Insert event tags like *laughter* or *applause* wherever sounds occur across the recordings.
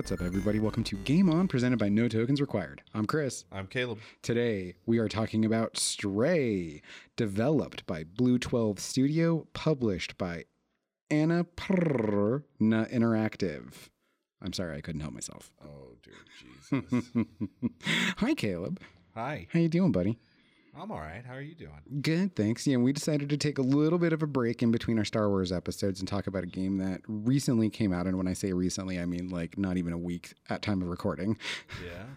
What's up, everybody? Welcome to Game On, presented by No Tokens Required. I'm Chris. I'm Caleb. Today, we are talking about Stray, developed by Blue 12 Studio, published by Anna Annapurna Interactive. I'm sorry, I couldn't help myself. Oh, dear Jesus. Hi, Caleb. Hi. How you doing, buddy? I'm all right. How are you doing? Good, thanks. Yeah, we decided to take a little bit of a break in between our Star Wars episodes and talk about a game that recently came out. And when I say recently, I mean like not even a week at time of recording. Yeah. *laughs*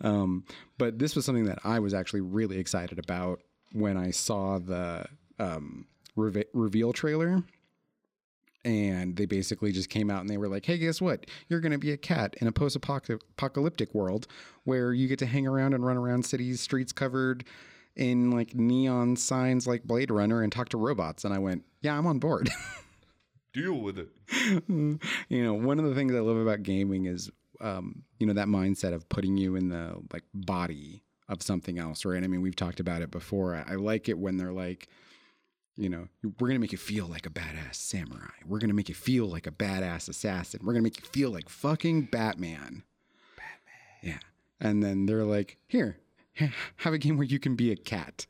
Um, but this was something that I was actually really excited about when I saw the um, reve- reveal trailer. And they basically just came out and they were like, hey, guess what? You're going to be a cat in a post apocalyptic world where you get to hang around and run around cities, streets covered in like neon signs like Blade Runner and talk to robots. And I went, yeah, I'm on board. *laughs* Deal with it. you know, one of the things I love about gaming is, um, you know, that mindset of putting you in the like body of something else, right? I mean, we've talked about it before. I, I like it when they're like, you know, we're gonna make you feel like a badass samurai. We're gonna make you feel like a badass assassin. We're gonna make you feel like fucking Batman. Batman. Yeah. And then they're like, here, *laughs* have a game where you can be a cat.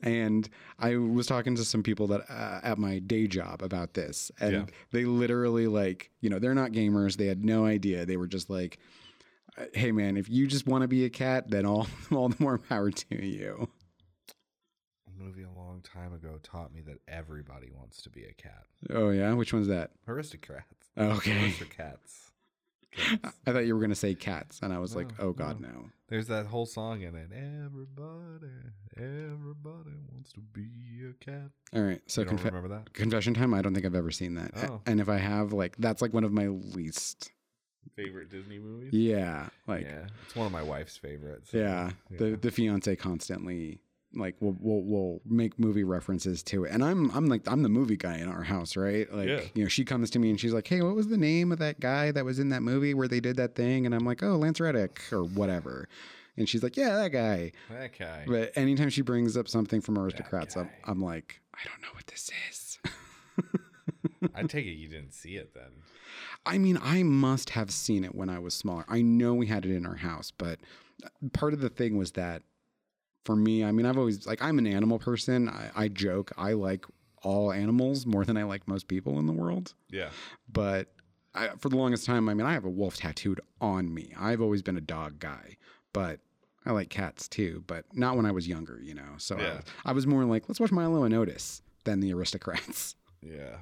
And I was talking to some people that uh, at my day job about this, and Yeah. they literally like, you know, they're not gamers. They had no idea. They were just like, uh, "Hey, man, if you just want to be a cat, then all *laughs* all the more power to you." A movie a long time ago taught me that everybody wants to be a cat. Oh yeah, which one's that? Aristocrats. Okay, Aristocats. I Cats. *laughs* I thought you were gonna say cats, and I was like, "Oh God, no. no." There's that whole song in it. Everybody, everybody wants to be a cat. All right, so don't remember that? confession time. I don't think I've ever seen that, Oh. and if I have, like, that's like one of my least. Favorite Disney movies? Yeah, like yeah, it's one of my wife's favorites. Yeah, the Yeah. the fiance constantly like we'll, will will make movie references to it, and I'm I'm like I'm the movie guy in our house, right? Like Yeah. you know, she comes to me and she's like, "Hey, what was the name of that guy that was in that movie where they did that thing?" And I'm like, "Oh, Lance Reddick or whatever," and she's like, "Yeah, that guy." that guy. But anytime she brings up something from Aristocrats, I'm. I'm like, I don't know what this is. *laughs* I take it you didn't see it then. I mean, I must have seen it when I was smaller. I know we had it in our house, but part of the thing was that for me, I mean, I've always like I'm an animal person. I, I joke I like all animals more than I like most people in the world. Yeah. But I, for the longest time, I mean, I have a wolf tattooed on me. I've always been a dog guy, but I like cats too. But not when I was younger, you know. So I, Yeah. was, I was more like, let's watch Milo and Otis than the Aristocrats. *laughs* Yeah.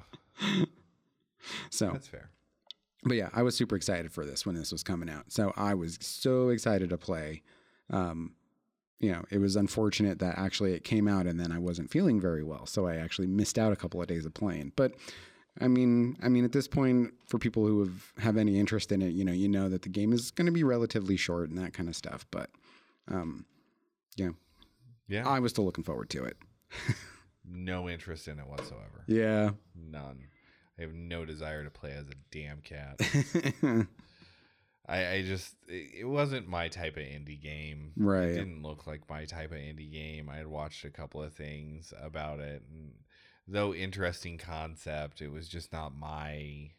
So That's fair. but yeah, I was super excited for this when this was coming out. So I was so excited to play. Um, you know, it was unfortunate that actually it came out and then I wasn't feeling very well, so I actually missed out a couple of days of playing. But I mean, I mean, at this point, for people who have have any interest in it, you know, you know that the game is going to be relatively short and that kind of stuff. But um, Yeah. Yeah, I was still looking forward to it. *laughs* no interest in it whatsoever. Yeah. None. I have no desire to play as a damn cat. *laughs* I, I just it wasn't my type of indie game. Right. It didn't look like my type of indie game. I had watched a couple of things about it and though interesting concept, it was just not my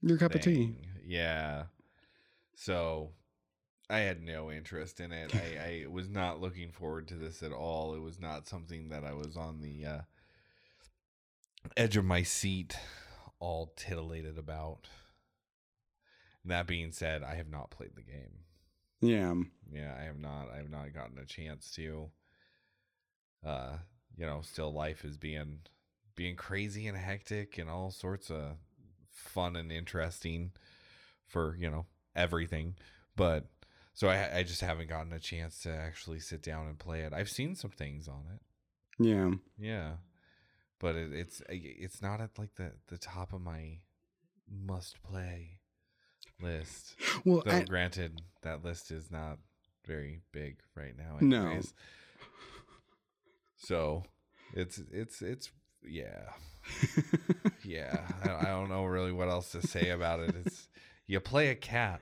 Your cup of tea. Yeah. So I had no interest in it. I, I *laughs* was not looking forward to this at all. It was not something that I was on the uh, edge of my seat, all titillated about. That being said, I have not played the game. Yeah. Yeah, I have not. I have not gotten a chance to. Uh, you know, still life is being being crazy and hectic and all sorts of fun and interesting for you know everything. But so I I just haven't gotten a chance to actually sit down and play it. I've seen some things on it. Yeah. Yeah, but it, it's it's not at like the the top of my must play list. Well, Though I- granted, that list is not very big right now. No. So it's it's it's yeah *laughs* yeah. I, I don't know really what else to say about it. It's you play a cat.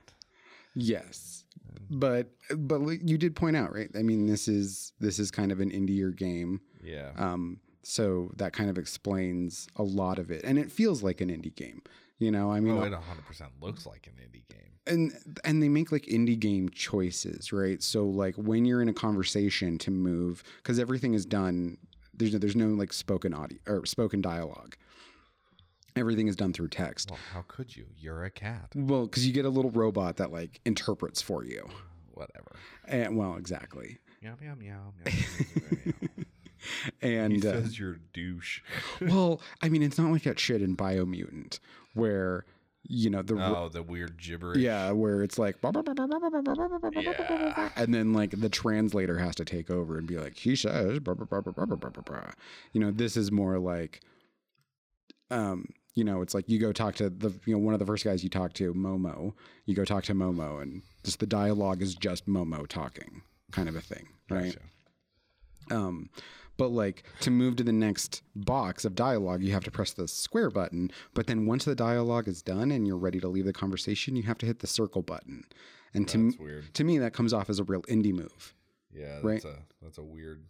Yes, but but like you did point out, right? I mean, this is this is kind of an indie game. Yeah. Um, so that kind of explains a lot of it, and it feels like an indie game. You know, I mean, oh, it 100 percent looks like an indie game. and and they make like indie game choices, right? So like when you're in a conversation to move, because everything is done. There's no, there's no like spoken audio or spoken dialogue. Everything is done through text. Well, how could you? You're a cat. Well, because you get a little robot that like interprets for you. Whatever. And well, exactly. Meow meow meow meow. meow, meow. *laughs* And he uh, says you're a douche. *laughs* well, I mean, it's not like that shit in Biomutant where you know the Oh, the weird gibberish. yeah, where it's like Yeah. and then like the translator has to take over and be like, he says, you know, this is more like, um, you know, it's like you go talk to the, you know, one of the first guys you talk to, Momo. You go talk to Momo, and just the dialogue is just Momo talking, kind of a thing, right? Gotcha. Um, but like to move to the next box of dialogue, you have to press the square button. But then once the dialogue is done and you're ready to leave the conversation, you have to hit the circle button. And to That's m- weird. to me, that comes off as a real indie move. Yeah, that's Right. a that's a weird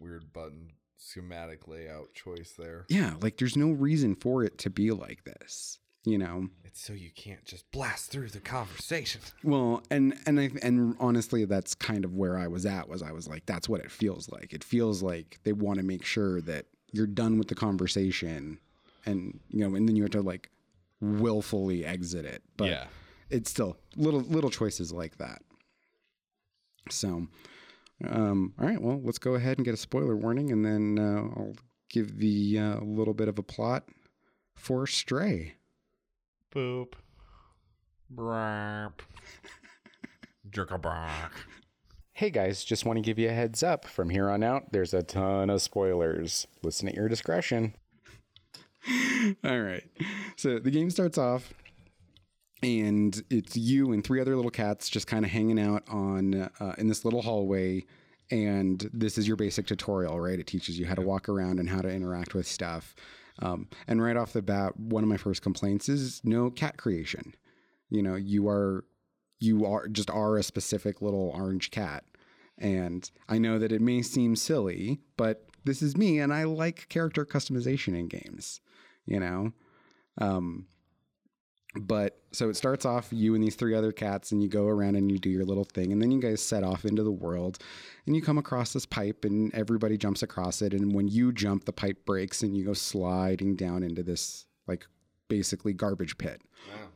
weird button schematic layout choice there. Yeah, like there's no reason for it to be like this. You know, It's so you can't just blast through the conversation. well, and and I and honestly, that's kind of where I was at. Was I was like, that's what it feels like. It feels like they want to make sure that you're done with the conversation, and you know, and then you have to like willfully exit it. But yeah. it's still little little choices like that. So, um, all right, well, let's go ahead and get a spoiler warning, and then uh, I'll give the uh, little bit of a plot for Stray. Boop. Brap. Jerk a bark. Hey guys, just want to give you a heads up. From here on out, there's a ton of spoilers. Listen at your discretion. *laughs* All right. So the game starts off, and it's you and three other little cats just kind of hanging out on uh, in this little hallway. And this is your basic tutorial, right? It teaches you how to walk around and how to interact with stuff. Um, and right off the bat, one of my first complaints is no cat creation. You know, you are you are just are a specific little orange cat. And I know that it may seem silly, but this is me and I like character customization in games, you know? Um, but so it starts off you and these three other cats, and you go around and you do your little thing, and then you guys set off into the world, and you come across this pipe, and everybody jumps across it. And when you jump, the pipe breaks, and you go sliding down into this like basically garbage pit. Wow.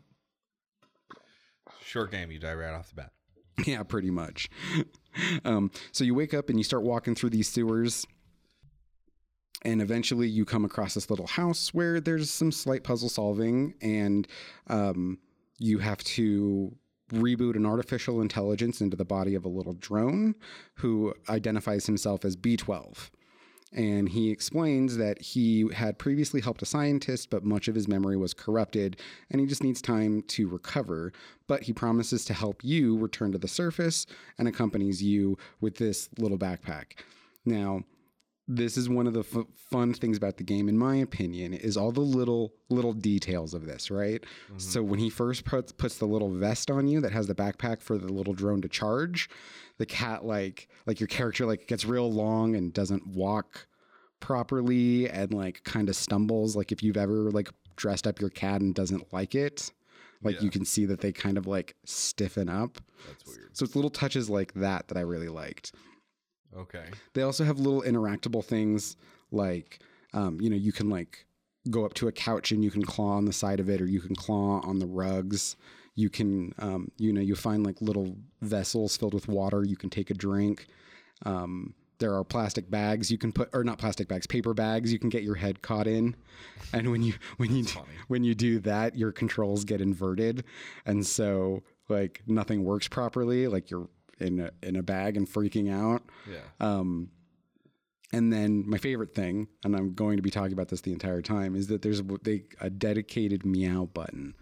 Short game, you die right off the bat. *laughs* Yeah, pretty much. *laughs* um, so you wake up and you start walking through these sewers. And eventually you come across this little house where there's some slight puzzle solving, and um, you have to reboot an artificial intelligence into the body of a little drone who identifies himself as B12. And he explains that he had previously helped a scientist, but much of his memory was corrupted, and he just needs time to recover. But he promises to help you return to the surface and accompanies you with this little backpack. Now, this is one of the f- fun things about the game, in my opinion, is all the little little details of this, right? Mm-hmm. So when he first puts puts the little vest on you that has the backpack for the little drone to charge, the cat like like your character like gets real long and doesn't walk properly and like kind of stumbles. Like if you've ever like dressed up your cat and doesn't like it, like Yeah. you can see that they kind of like stiffen up. That's weird. So it's little touches like that that I really liked. Okay. They also have little interactable things like, um, you know, you can like go up to a couch and you can claw on the side of it, or you can claw on the rugs. You can, um, you know, you find like little vessels filled with water. You can take a drink. Um, there are plastic bags you can put, or not plastic bags, paper bags you can get your head caught in. And when you when you funny. when you do that, your controls get inverted, and so like nothing works properly. Like you're in a, in a bag and freaking out. Yeah. Um, and then my favorite thing, and I'm going to be talking about this the entire time, is that there's a, they, a dedicated meow button.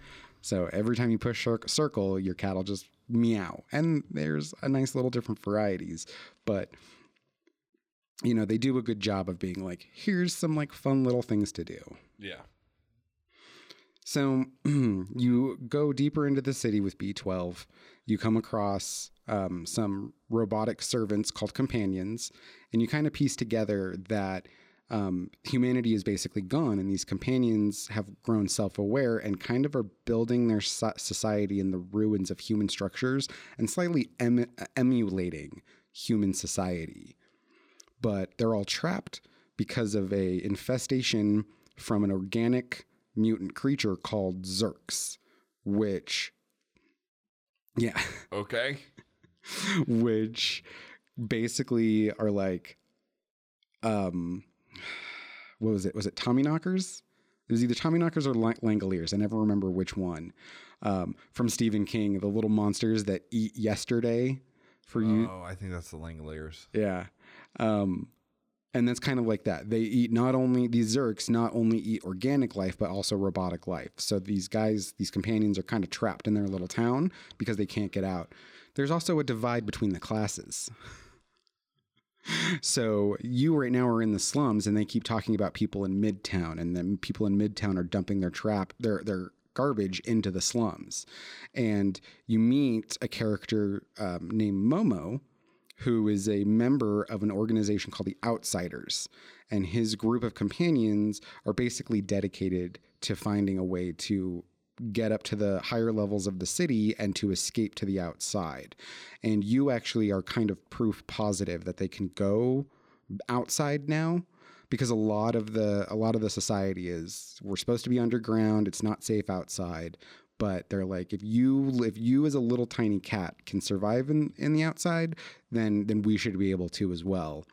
So every time you push cir- circle, your cat will just meow. And there's a nice little different varieties, but you know they do a good job of being like, here's some like fun little things to do. Yeah. So *clears throat* you go deeper into the city with B12. You come across um, some robotic servants called companions, and you kind of piece together that um, humanity is basically gone, and these companions have grown self aware and kind of are building their so- society in the ruins of human structures and slightly em- emulating human society. But they're all trapped because of a infestation from an organic mutant creature called Zurks, which, yeah, Okay. *laughs* which basically are like um what was it? Was it tommy knockers? It was either tommy knockers or langoliers. I never remember which one. Um from stephen king the little monsters that eat yesterday for you. Oh, I think that's the Langoliers. yeah. Um and that's kind of like that. They eat not only these zurks not only eat organic life but also robotic life. So these guys these companions are kind of trapped in their little town because they can't get out there's also a divide between the classes *laughs* so you right now are in the slums and they keep talking about people in midtown and then people in midtown are dumping their trap their their garbage into the slums and you meet a character um, named momo who is a member of an organization called the Outsiders. And his group of companions are basically dedicated to finding a way to get up to the higher levels of the city and to escape to the outside. And you actually are kind of proof positive that they can go outside now because a lot of the a lot of the society is we're supposed to be underground, it's not safe outside but they're like if you if you as a little tiny cat can survive in in the outside then then we should be able to as well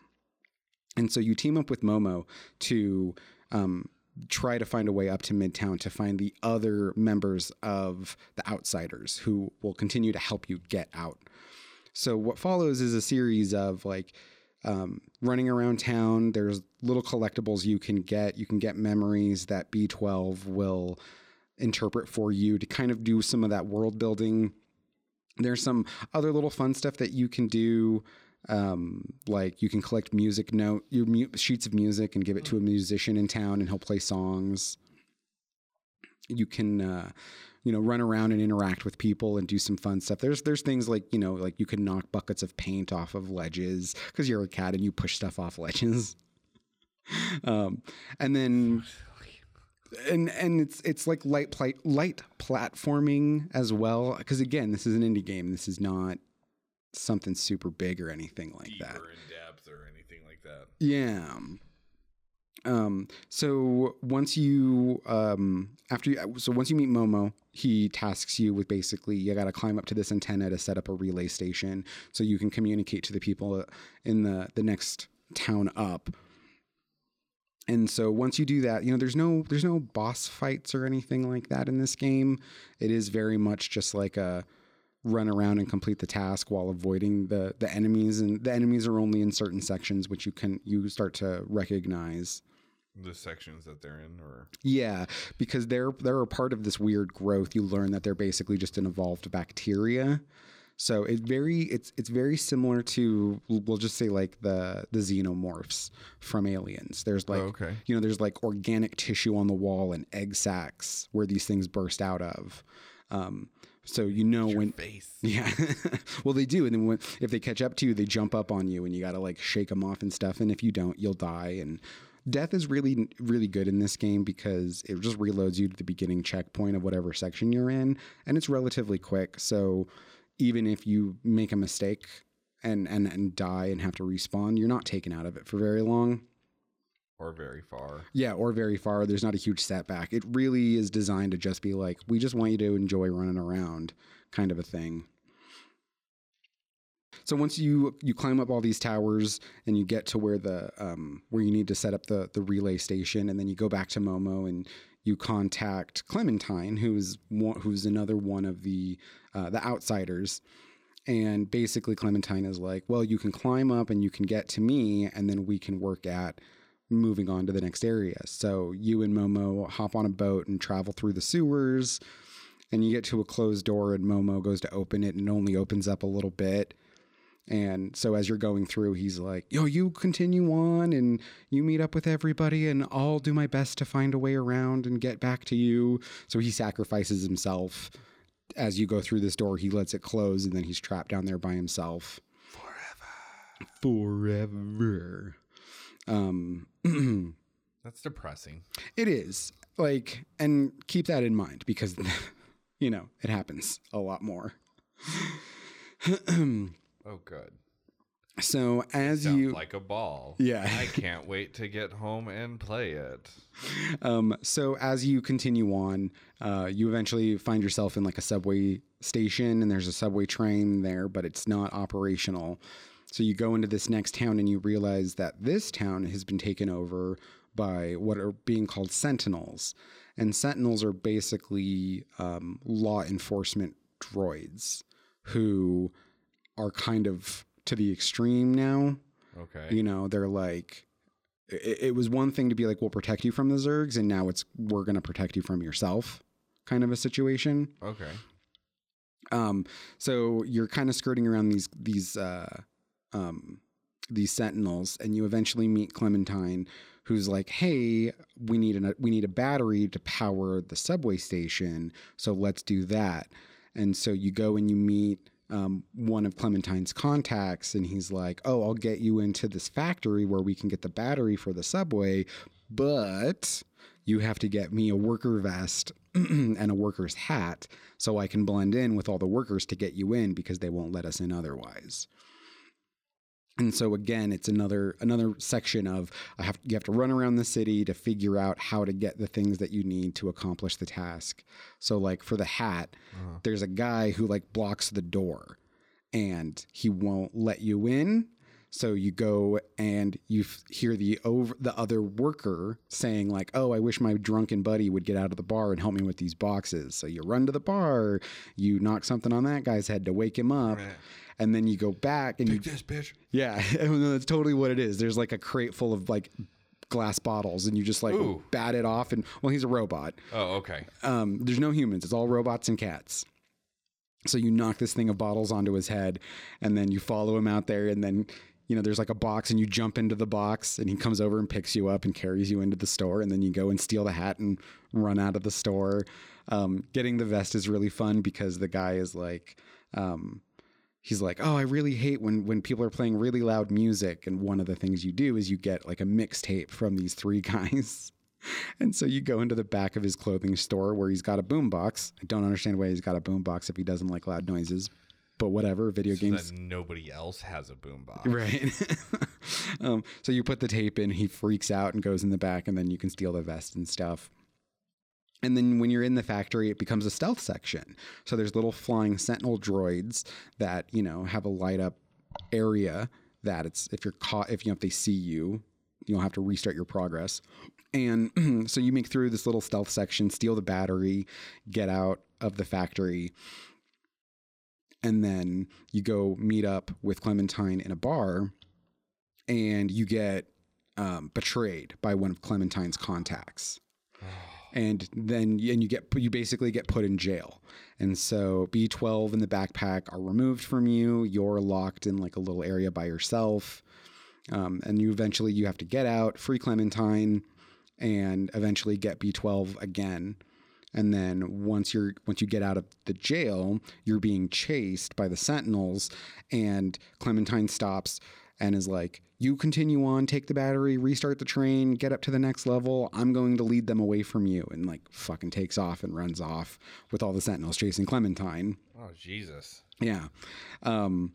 and so you team up with momo to um, try to find a way up to midtown to find the other members of the outsiders who will continue to help you get out so what follows is a series of like um, running around town there's little collectibles you can get you can get memories that b12 will interpret for you to kind of do some of that world building. There's some other little fun stuff that you can do. Um, like you can collect music note your mu- sheets of music and give it to a musician in town and he'll play songs. You can, uh, you know, run around and interact with people and do some fun stuff. There's there's things like you know like you can knock buckets of paint off of ledges because you're a cat and you push stuff off ledges. *laughs* um, and then and and it's it's like light pla- light platforming as well because again this is an indie game this is not something super big or anything like that. Deeper in depth or anything like that. yeah. Um so once you um after you so once you meet momo he tasks you with basically you got to climb up to this antenna to set up a relay station so you can communicate to the people in the the next town up. And so once you do that you know there's no there's no boss fights or anything like that in this game. It is very much just like a run around and complete the task while avoiding the the enemies and the enemies are only in certain sections which you can you start to recognize The sections that they're in, or? Yeah because they're they're a part of this weird growth. You learn that they're basically just an evolved bacteria. So it very it's it's very similar to we'll just say like the the xenomorphs from aliens. There's like oh, okay, you know there's like organic tissue on the wall and egg sacs where these things burst out of. Um, so you know when face. *laughs* yeah well they do and then when if they catch up to you they jump up on you and you got to like shake them off and stuff and if you don't you'll die and death is really really good in this game because it just reloads you to the beginning checkpoint of whatever section you're in and it's relatively quick so even if you make a mistake and and and die and have to respawn you're not taken out of it for very long or very far. yeah, or very far. There's not a huge setback. It really is designed to just be like, we just want you to enjoy running around, kind of a thing. So once you you climb up all these towers and you get to where the um, where you need to set up the the relay station, and then you go back to Momo and you contact Clementine, who's one, who's another one of the uh, the outsiders. And basically, Clementine is like, well, you can climb up and you can get to me, and then we can work at moving on to the next area. So you and Momo hop on a boat and travel through the sewers, and you get to a closed door, and Momo goes to open it, and it only opens up a little bit. And so as you're going through, he's like, "Yo, you continue on, and you meet up with everybody, and I'll do my best to find a way around and get back to you." So he sacrifices himself as you go through this door. He lets it close, and then he's trapped down there by himself forever. Um, That's depressing. it is like, and keep that in mind because, *laughs* you know, it happens a lot more. Oh, good. so as Sounds you, like a ball. Yeah. I can't wait to get home and play it. um, so as you continue on, uh, you eventually find yourself in like a subway station, and there's a subway train there, but it's not operational. So you go into this next town, and you realize that this town has been taken over by what are being called sentinels, and sentinels are basically um, law enforcement droids who are kind of to the extreme now. Okay. You know, they're like, it, it was one thing to be like, we'll protect you from the Zergs, and now it's we're going to protect you from yourself, kind of a situation. Okay. Um, so you're kind of skirting around these these uh, um, these sentinels, and you eventually meet Clementine, who's like, "Hey, we need a we need a battery to power the subway station, so let's do that." And so you go and you meet um, one of Clementine's contacts, and he's like, "Oh, I'll get you into this factory where we can get the battery for the subway, but you have to get me a worker vest *clears throat* and a worker's hat so I can blend in with all the workers to get you in because they won't let us in otherwise." And so again, it's another another section of I have you have to run around the city to figure out how to get the things that you need to accomplish the task. So like for the hat, Uh-huh. there's a guy who like blocks the door and he won't let you in. So you go and you f- hear the over the other worker saying like, "Oh, I wish my drunken buddy would get out of the bar and help me with these boxes." So you run to the bar, you knock something on that guy's head to wake him up, and then you go back and you Take this, bitch. yeah, *laughs* that's totally what it is. There's like a crate full of like glass bottles, and you just like Ooh. bat it off. And well, he's a robot. Oh, okay. Um, there's no humans. It's all robots and cats. So you knock this thing of bottles onto his head, and then you follow him out there, and then you know there's like a box, and you jump into the box, and he comes over and picks you up and carries you into the store, and then you go and steal the hat and run out of the store. Um, getting the vest is really fun because the guy is like. Um, he's like, "Oh, I really hate when when people are playing really loud music." And one of the things you do is you get like a mixtape from these three *laughs* guys. And so you go into the back of his clothing store where he's got a boombox. I don't understand why he's got a boombox if he doesn't like loud noises, but whatever. Video So games, that nobody else has a boombox. right? *laughs* um, so you put the tape in. He freaks out and goes in the back, and then you can steal the vest and stuff. And then when you're in the factory, it becomes a stealth section. So there's little flying sentinel droids that you know have a light up area that it's if you're caught if you know if they see you, you'll have to restart your progress. And *clears throat* so you make through this little stealth section, steal the battery, get out of the factory, and then you go meet up with Clementine in a bar, and you get um, betrayed by one of Clementine's contacts. *sighs* And then and you get you basically get put in jail. And so b12 and the backpack are removed from you. You're locked in like a little area by yourself. Um, and you eventually you have to get out free clementine and eventually get b12 again and then once you're once you get out of the jail you're being chased by the sentinels and clementine stops and is like you continue on take the battery restart the train get up to the next level i'm going to lead them away from you and like fucking takes off and runs off with all the sentinels chasing clementine Oh, Jesus. yeah. Um,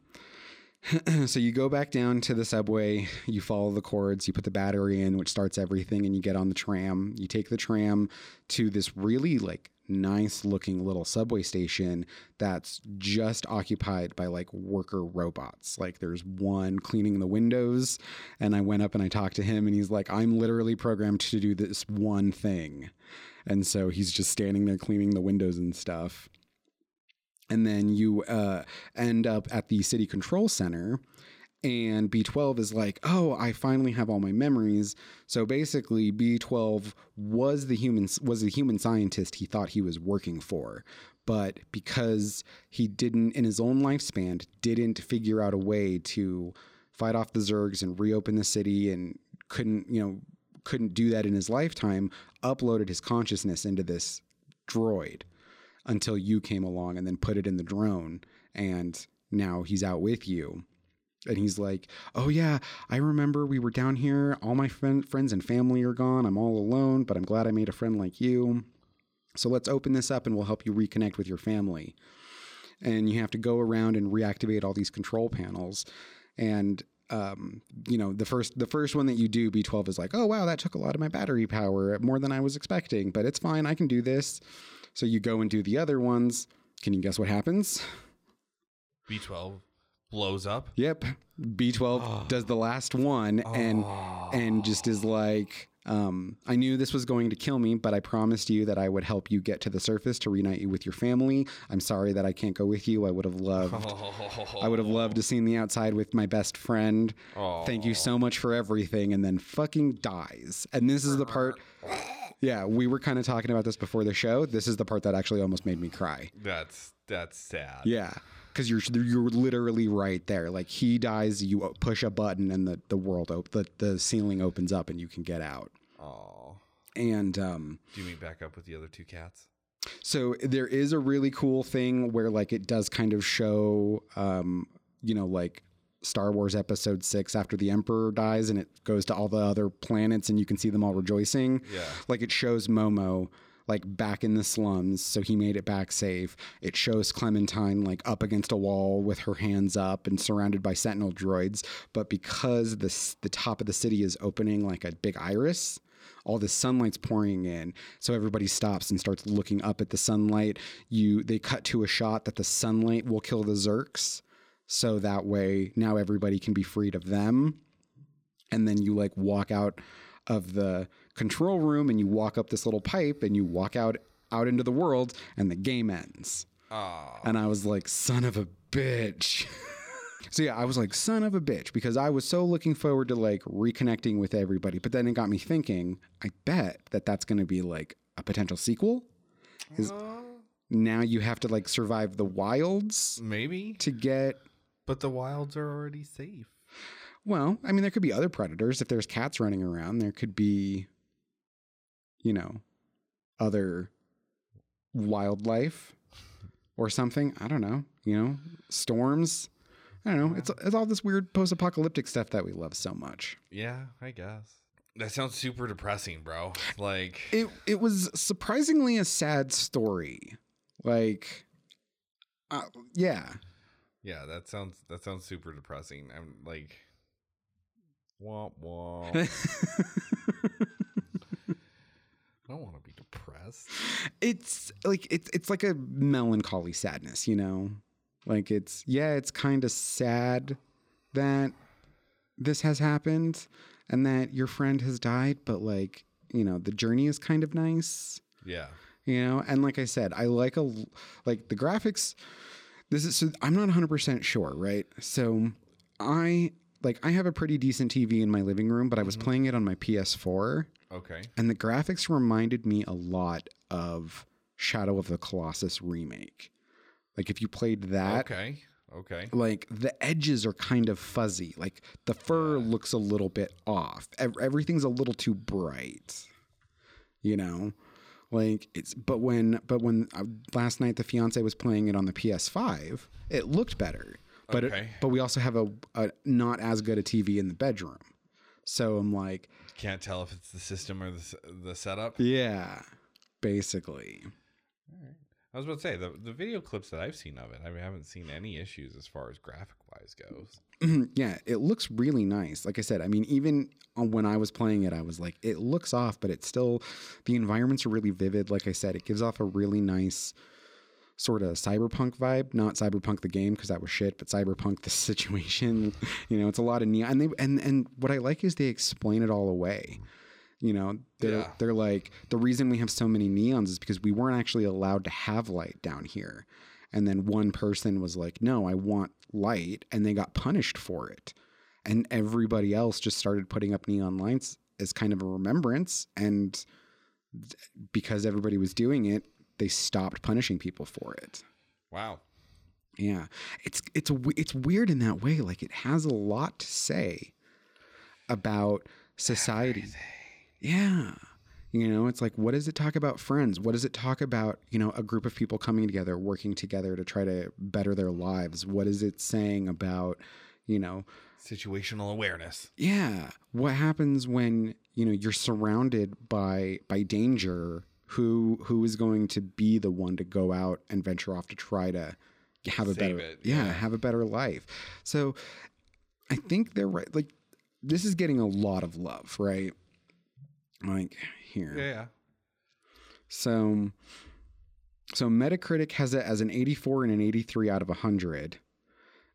*clears throat* so you go back down to the subway, you follow the cords, you put the battery in, which starts everything, and you get on the tram. You take the tram to this really like nice looking little subway station that's just occupied by like worker robots. Like there's one cleaning the windows, and I went up and I talked to him, and he's like, I'm literally programmed to do this one thing. And so he's just standing there cleaning the windows and stuff and then you uh, end up at the city control center and b12 is like oh i finally have all my memories. So basically b12 was the human was the human scientist he thought he was working for but because he didn't in his own lifespan didn't figure out a way to fight off the zergs and reopen the city and couldn't you know couldn't do that in his lifetime uploaded his consciousness into this droid until you came along and then put it in the drone and now he's out with you And he's like, "Oh yeah, I remember we were down here. All my friend, friends and family are gone. I'm all alone, but I'm glad I made a friend like you. So let's open this up and we'll help you reconnect with your family." And you have to go around and reactivate all these control panels. And um, you know, the first the first one that you do, B12 is like, "Oh wow, that took a lot of my battery power, more than I was expecting, but it's fine. I can do this." So you go and do the other ones. Can you guess what happens? B12 blows up. Yep. B12 *gasps* does the last one and and just is like um, I knew this was going to kill me, but I promised you that I would help you get to the surface to reunite you with your family. I'm sorry that I can't go with you. I would have loved I would have *laughs* loved to seen the outside with my best friend. Thank you so much for everything and then fucking dies. And this is the part Yeah, we were kind of talking about this before the show. This is the part that actually almost made me cry. That's that's sad. Yeah, because you're you're literally right there. Like he dies, you push a button, and the the world op- the the ceiling opens up, and you can get out. Oh. And um, Do you meet back up with the other two cats? so there is a really cool thing where like it does kind of show, um, you know, like Star Wars Episode Six after the Emperor dies, and it goes to all the other planets, and you can see them all rejoicing. Yeah. like it shows Momo like back in the slums, so he made it back safe. It shows Clementine like up against a wall with her hands up and surrounded by sentinel droids. But because this the top of the city is opening like a big iris, all the sunlight's pouring in, so everybody stops and starts looking up at the sunlight. You they cut to a shot that the sunlight will kill the Zurks, so that way now everybody can be freed of them. And then you like walk out of the control room and you walk up this little pipe and you walk out out into the world and the game ends. Oh. and i was like son of a bitch. *laughs* So yeah i was like son of a bitch because i was so looking forward to like reconnecting with everybody. But then it got me thinking i bet that that's going to be like a potential sequel. Is now you have to like survive the wilds Maybe. to get But the wilds are already safe. Well, I mean, there could be other predators. If there's cats running around, there could be, you know, other wildlife or something. I don't know. You know, storms. I don't know. It's it's all this weird post-apocalyptic stuff that we love so much. Yeah, I guess. That sounds super depressing, bro. Like It it was surprisingly a sad story. Like, uh, yeah. Yeah, that sounds that sounds super depressing. I'm like womp womp. *laughs* I don't want to be depressed. it's like it's it's like a melancholy sadness, you know. Like it's yeah, it's kind of sad that this has happened and that your friend has died, but like you know the journey is kind of nice, Yeah. you know. And like I said, I like a like the graphics. This is so I'm not 100 percent sure, right? So I like I have a pretty decent TV in my living room, but I was mm-hmm. playing it on my PS4 Okay. and the graphics reminded me a lot of Shadow of the Colossus remake. Like if you played that, Okay. Okay. like the edges are kind of fuzzy. Like the fur looks a little bit off. Ev- Everything's a little too bright. You know? Like it's but when but when uh, last night the fiance was playing it on the PS5, it looked better. But it, Okay. but we also have a, a not as good a TV in the bedroom. So I'm like, Can't tell if it's the system or the the setup. yeah, basically. I was about to say the the video clips that I've seen of it, I haven't seen any issues as far as graphic wise goes. Mm-hmm. yeah, it looks really nice. Like I said, I mean, even uh, when I was playing it, I was like, it looks off, but it's still, the environments are really vivid. Like I said, it gives off a really nice sort of cyberpunk vibe. Not cyberpunk the game because that was shit, but cyberpunk the *laughs* situation. you know, it's a lot of neon. And they and and what I like is they explain it all away. You know, they're Yeah. they're like the reason we have so many neons is because we weren't actually allowed to have light down here. And then one person was like, "No, I want light," and they got punished for it. And everybody else just started putting up neon lights as kind of a remembrance and because everybody was doing it, they stopped punishing people for it. Wow. Yeah, it's it's it's weird in that way. Like it has a lot to say about society. Yeah, you know, it's like what does it talk about friends? What does it talk about? You know, a group of people coming together, working together to try to better their lives. What is it saying about? you know, Situational awareness. yeah, what happens when, you know, you're surrounded by by danger, who who is going to be the one to go out and venture off to try to have a Save better it, yeah, yeah. have a better life. So I think they're right like this is getting a lot of love, right? Like here. Yeah. So, so Metacritic has it as an 84 and an 83 out of 100.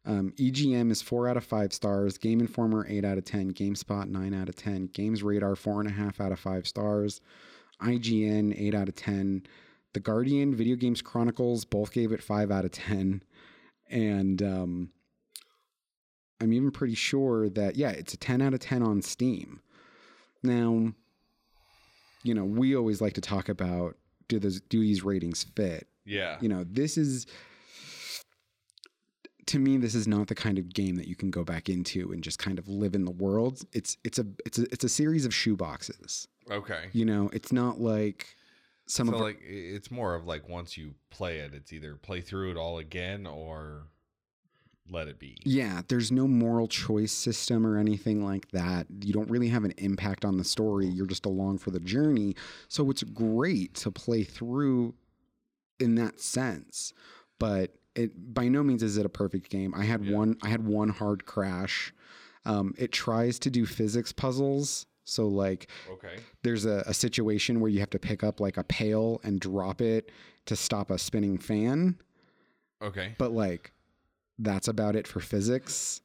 Um, EGM is four out of five stars. Game Informer eight out of 10. GameSpot nine out of 10. Games Radar four and a half out of five stars. IGN eight out of 10. The Guardian, Video Games Chronicles both gave it five out of 10. And um, I'm even pretty sure that yeah, it's a 10 out of 10 on Steam. Now, you know, we always like to talk about do those do these ratings fit? Yeah. You know, this is to me this is not the kind of game that you can go back into and just kind of live in the world. It's it's a it's a it's a series of shoe boxes. Okay. You know, it's not like some so of like it's more of like once you play it, it's either play through it all again or let it be. Yeah, there's no moral choice system or anything like that. You don't really have an impact on the story. You're just along for the journey. So it's great to play through in that sense. But it by no means is it a perfect game. I had Yeah. one I had one hard crash. Um, it tries to do physics puzzles. So like Okay. there's a, a situation where you have to pick up like a pail and drop it to stop a spinning fan Okay. but like that's about it for physics.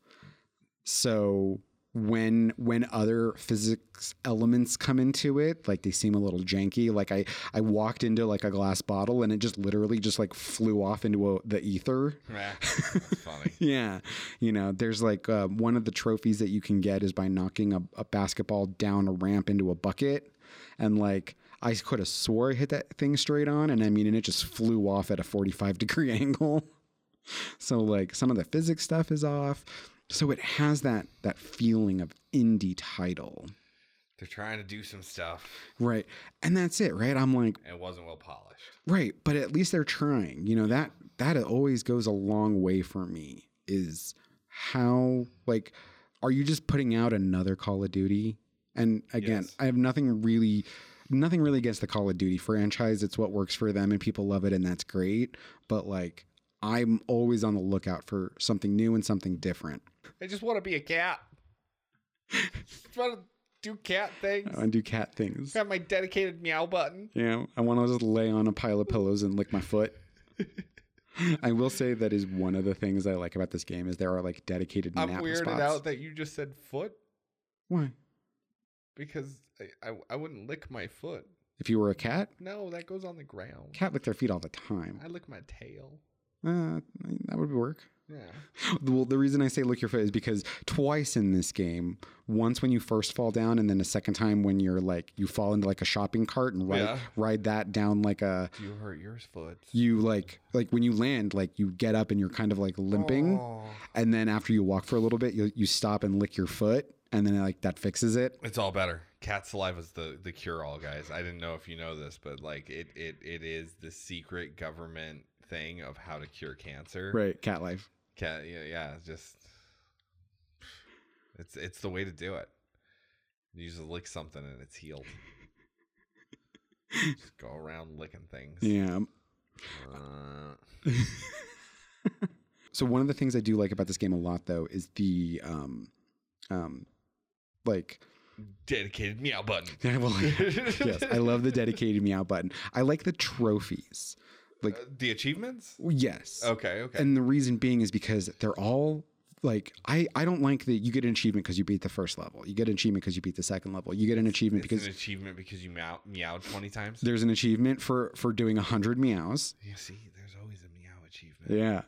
So when when other physics elements come into it like they seem a little janky. Like i i walked into like a glass bottle and it just literally just like flew off into a, the ether. Ah, *laughs* funny. yeah. You know there's like uh, one of the trophies that you can get is by knocking a, a basketball down a ramp into a bucket. And like i could have swore i hit that thing straight on. And i mean and it just flew off at a 45 degree *laughs* angle so like some of the physics stuff is off so it has that that feeling of indie title They're trying to do some stuff. right and that's it right i'm like It wasn't well polished. Right, but at least they're trying. You know that that always goes a long way for me. Is how like are you just putting out another Call of Duty? And again, Yes. I have nothing really nothing really against the Call of Duty franchise. It's what works for them and people love it and that's great, but like I'm always on the lookout for something new and something different. I just want to be a cat. just want to do cat things. I want to do cat things. Got my dedicated meow button. Yeah, I want to just lay on a pile of pillows and lick my foot. *laughs* I will say that is one of the things I like about this game is there are like dedicated I'm nap weirded spots. out that you just said foot Why? because I, I I wouldn't lick my foot. If you were a cat, No, that goes on the ground. cat lick their feet all the time. I lick my tail. Uh, that would work. Yeah. *laughs* Well, the reason I say lick your foot is because twice in this game, once when you first fall down, and then a second time when you're like you fall into like a shopping cart and ride Yeah. ride that down like a You hurt your foot. you like like when you land like you get up and you're kind of like limping, Oh. and then after you walk for a little bit, you you stop and lick your foot, and then like that fixes it. It's all better. Cat saliva is the the cure all, guys. I didn't know if you know this, but like it it it is the secret government thing of how to cure cancer. Right, cat life. Cat, yeah, yeah. Just it's it's the way to do it. You just lick something and it's healed. *laughs* just go around licking things. Yeah. Uh, *laughs* So one of the things I do like about this game a lot though is the um um like dedicated meow button. *laughs* yeah, well, yes, I love the dedicated meow button. I like the trophies. Like Uh, the achievements. yes. Okay, okay. And the reason being is because they're all like I I don't like that you get an achievement because you beat the first level. You get an achievement because you beat the second level. You get an achievement it's because an achievement because you meow, meowed twenty times. there's an achievement for for doing 100 meows. You see, there's always a meow achievement. Yeah.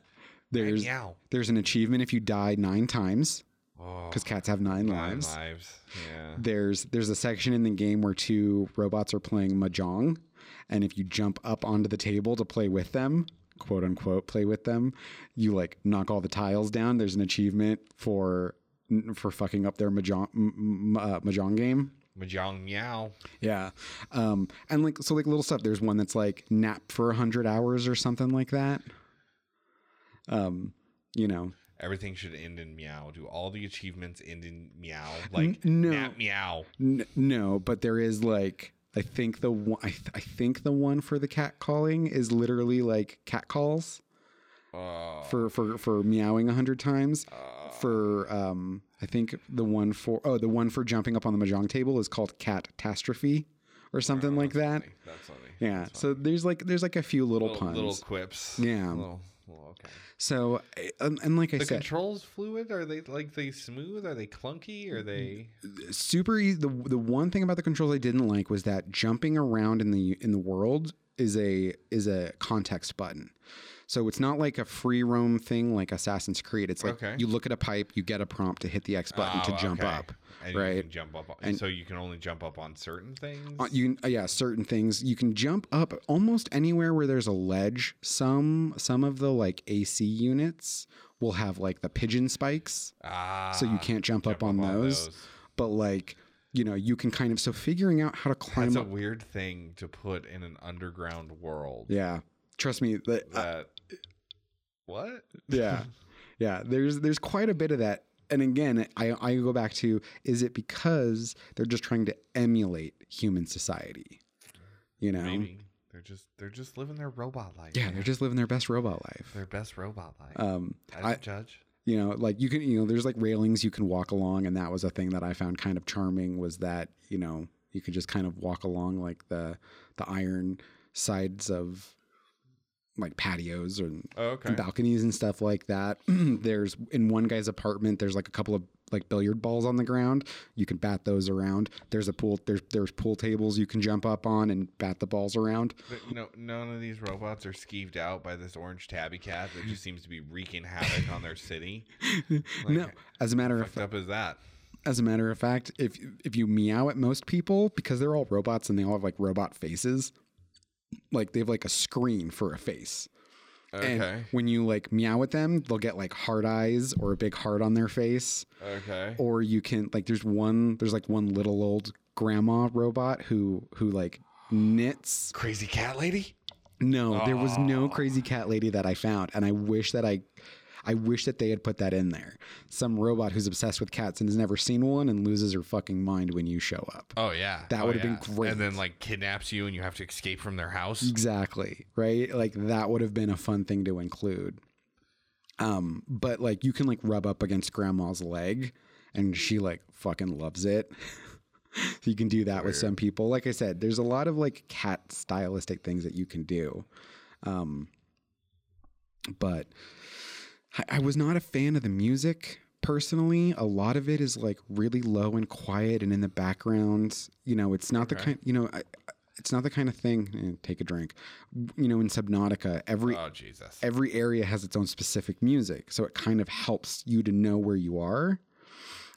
There's meow. there's an achievement if you die 9 times Oh, cuz cats have 9 nine lives. lives. Yeah. there's there's a section in the game where two robots are playing mahjong and if you jump up onto the table to play with them quote unquote play with them you like knock all the tiles down there's an achievement for for fucking up their mahjong m- m- uh, mahjong game Mahjong meow. yeah um and like so like little stuff there's one that's like nap for a 100 hours or something like that um you know everything should end in meow? Do all the achievements end in meow? Like no. nat meow. N- no, but there is like I think the one I, th- I think the one for the cat calling is literally like cat calls Uh, for for for meowing a hundred times. uh, For um, I think the one for oh the one for jumping up on the mahjong table is called catastrophe or something like that. funny. That's funny. Yeah. That's So there's like there's like a few little, little, puns. little quips. Yeah. Little, little- okay. So uh, and, and like I The said, controls fluid? Are they like they smooth? Are they clunky? Are they? super easy. The the one thing about the controls I didn't like was that jumping around in the in the world is a is a context button. So it's not like a free roam thing like Assassin's Creed. It's like Okay. you look at a pipe, you get a prompt to hit the X button to Oh, jump okay. up. And You right? can jump up. And- so you can only jump up on certain things. Uh, you uh, yeah, certain things you can jump up almost anywhere where there's a ledge. Some some of the like AC units will have like the pigeon spikes, ah, so you can't jump, up on those. But like you know, you can kind of so figuring out how to climb That's a up. weird thing to put in an underground world. Yeah, trust me. That, uh, That. what? *laughs* yeah, yeah. There's there's quite a bit of that. And again, I I go back to is it because they're just trying to emulate human society? You know, Maybe they're just they're just living their robot life. yeah, they're just living their best robot life. their best robot life. Um, I I, judge. you know, like you can, you know, there's like railings you can walk along, and that was a thing that I found kind of charming. Was that you know you could just kind of walk along like the the iron sides of like patios and Oh, okay. and balconies and stuff like that. *clears throat* there's in one guy's apartment, there's like a couple of like billiard balls on the ground. You can bat those around. There's a pool. There's there's pool tables you can jump up on and bat the balls around. But no, none of these robots are skeeved out by this orange tabby cat that just seems to be wreaking havoc on their city. *laughs* Like, no, as a matter of fucked up is that? As a matter of fact, if if you meow at most people, because they're all robots and they all have like robot faces, like they have like a screen for a face. Okay. And when you like meow at them, they'll get like hard eyes or a big heart on their face. okay. Or you can like there's one there's like one little old grandma robot who who like knits. Crazy cat lady. No, there was no crazy cat lady that I found, and I wish that I I wish that they had put that in there. Some robot who's obsessed with cats and has never seen one and loses her fucking mind when you show up. Oh yeah, That Oh, would've been great. And then like kidnaps you, and you have to escape from their house. Exactly. Right? Like that would have been a fun thing to include. Um, but like you can like rub up against grandma's leg and she like fucking loves it. *laughs* so you can do that with some people. Like I said, there's a lot of like cat stylistic things that you can do. Um, but I, I was not a fan of the music personally. A lot of it is like really low and quiet and in the background. You know, it's not the kind. You know, I- it's not the kind of thing. eh, take a drink. You know, in Subnautica, every Oh Jesus. every area has its own specific music, so it kind of helps you to know where you are.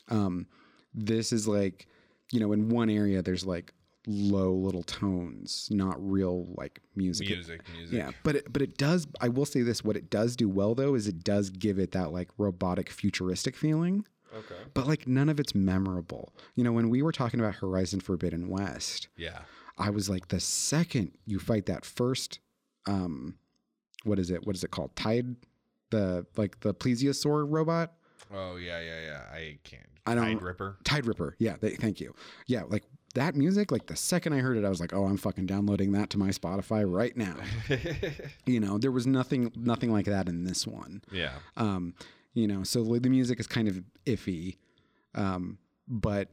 Um, this is like, you know, in one area there's like low little tones, not real like music. music, music. Yeah, but it, but it does. I will say this: what it does do well though is it does give it that like robotic, futuristic feeling. Okay. But like none of it's memorable. You know, when we were talking about Horizon Forbidden West, Yeah. I was like, the second you fight that first, um, what is it? What is it called? Tide, the like the plesiosaur robot. Oh yeah, yeah, yeah. I can't. I don't- Tide Ripper. Tide Ripper. Yeah, they, thank you. Yeah, like that music. Like the second I heard it, I was like, oh, I'm fucking downloading that to my Spotify right now. *laughs* you know, there was nothing, nothing like that in this one. yeah. Um, you know, so the music is kind of iffy, um, but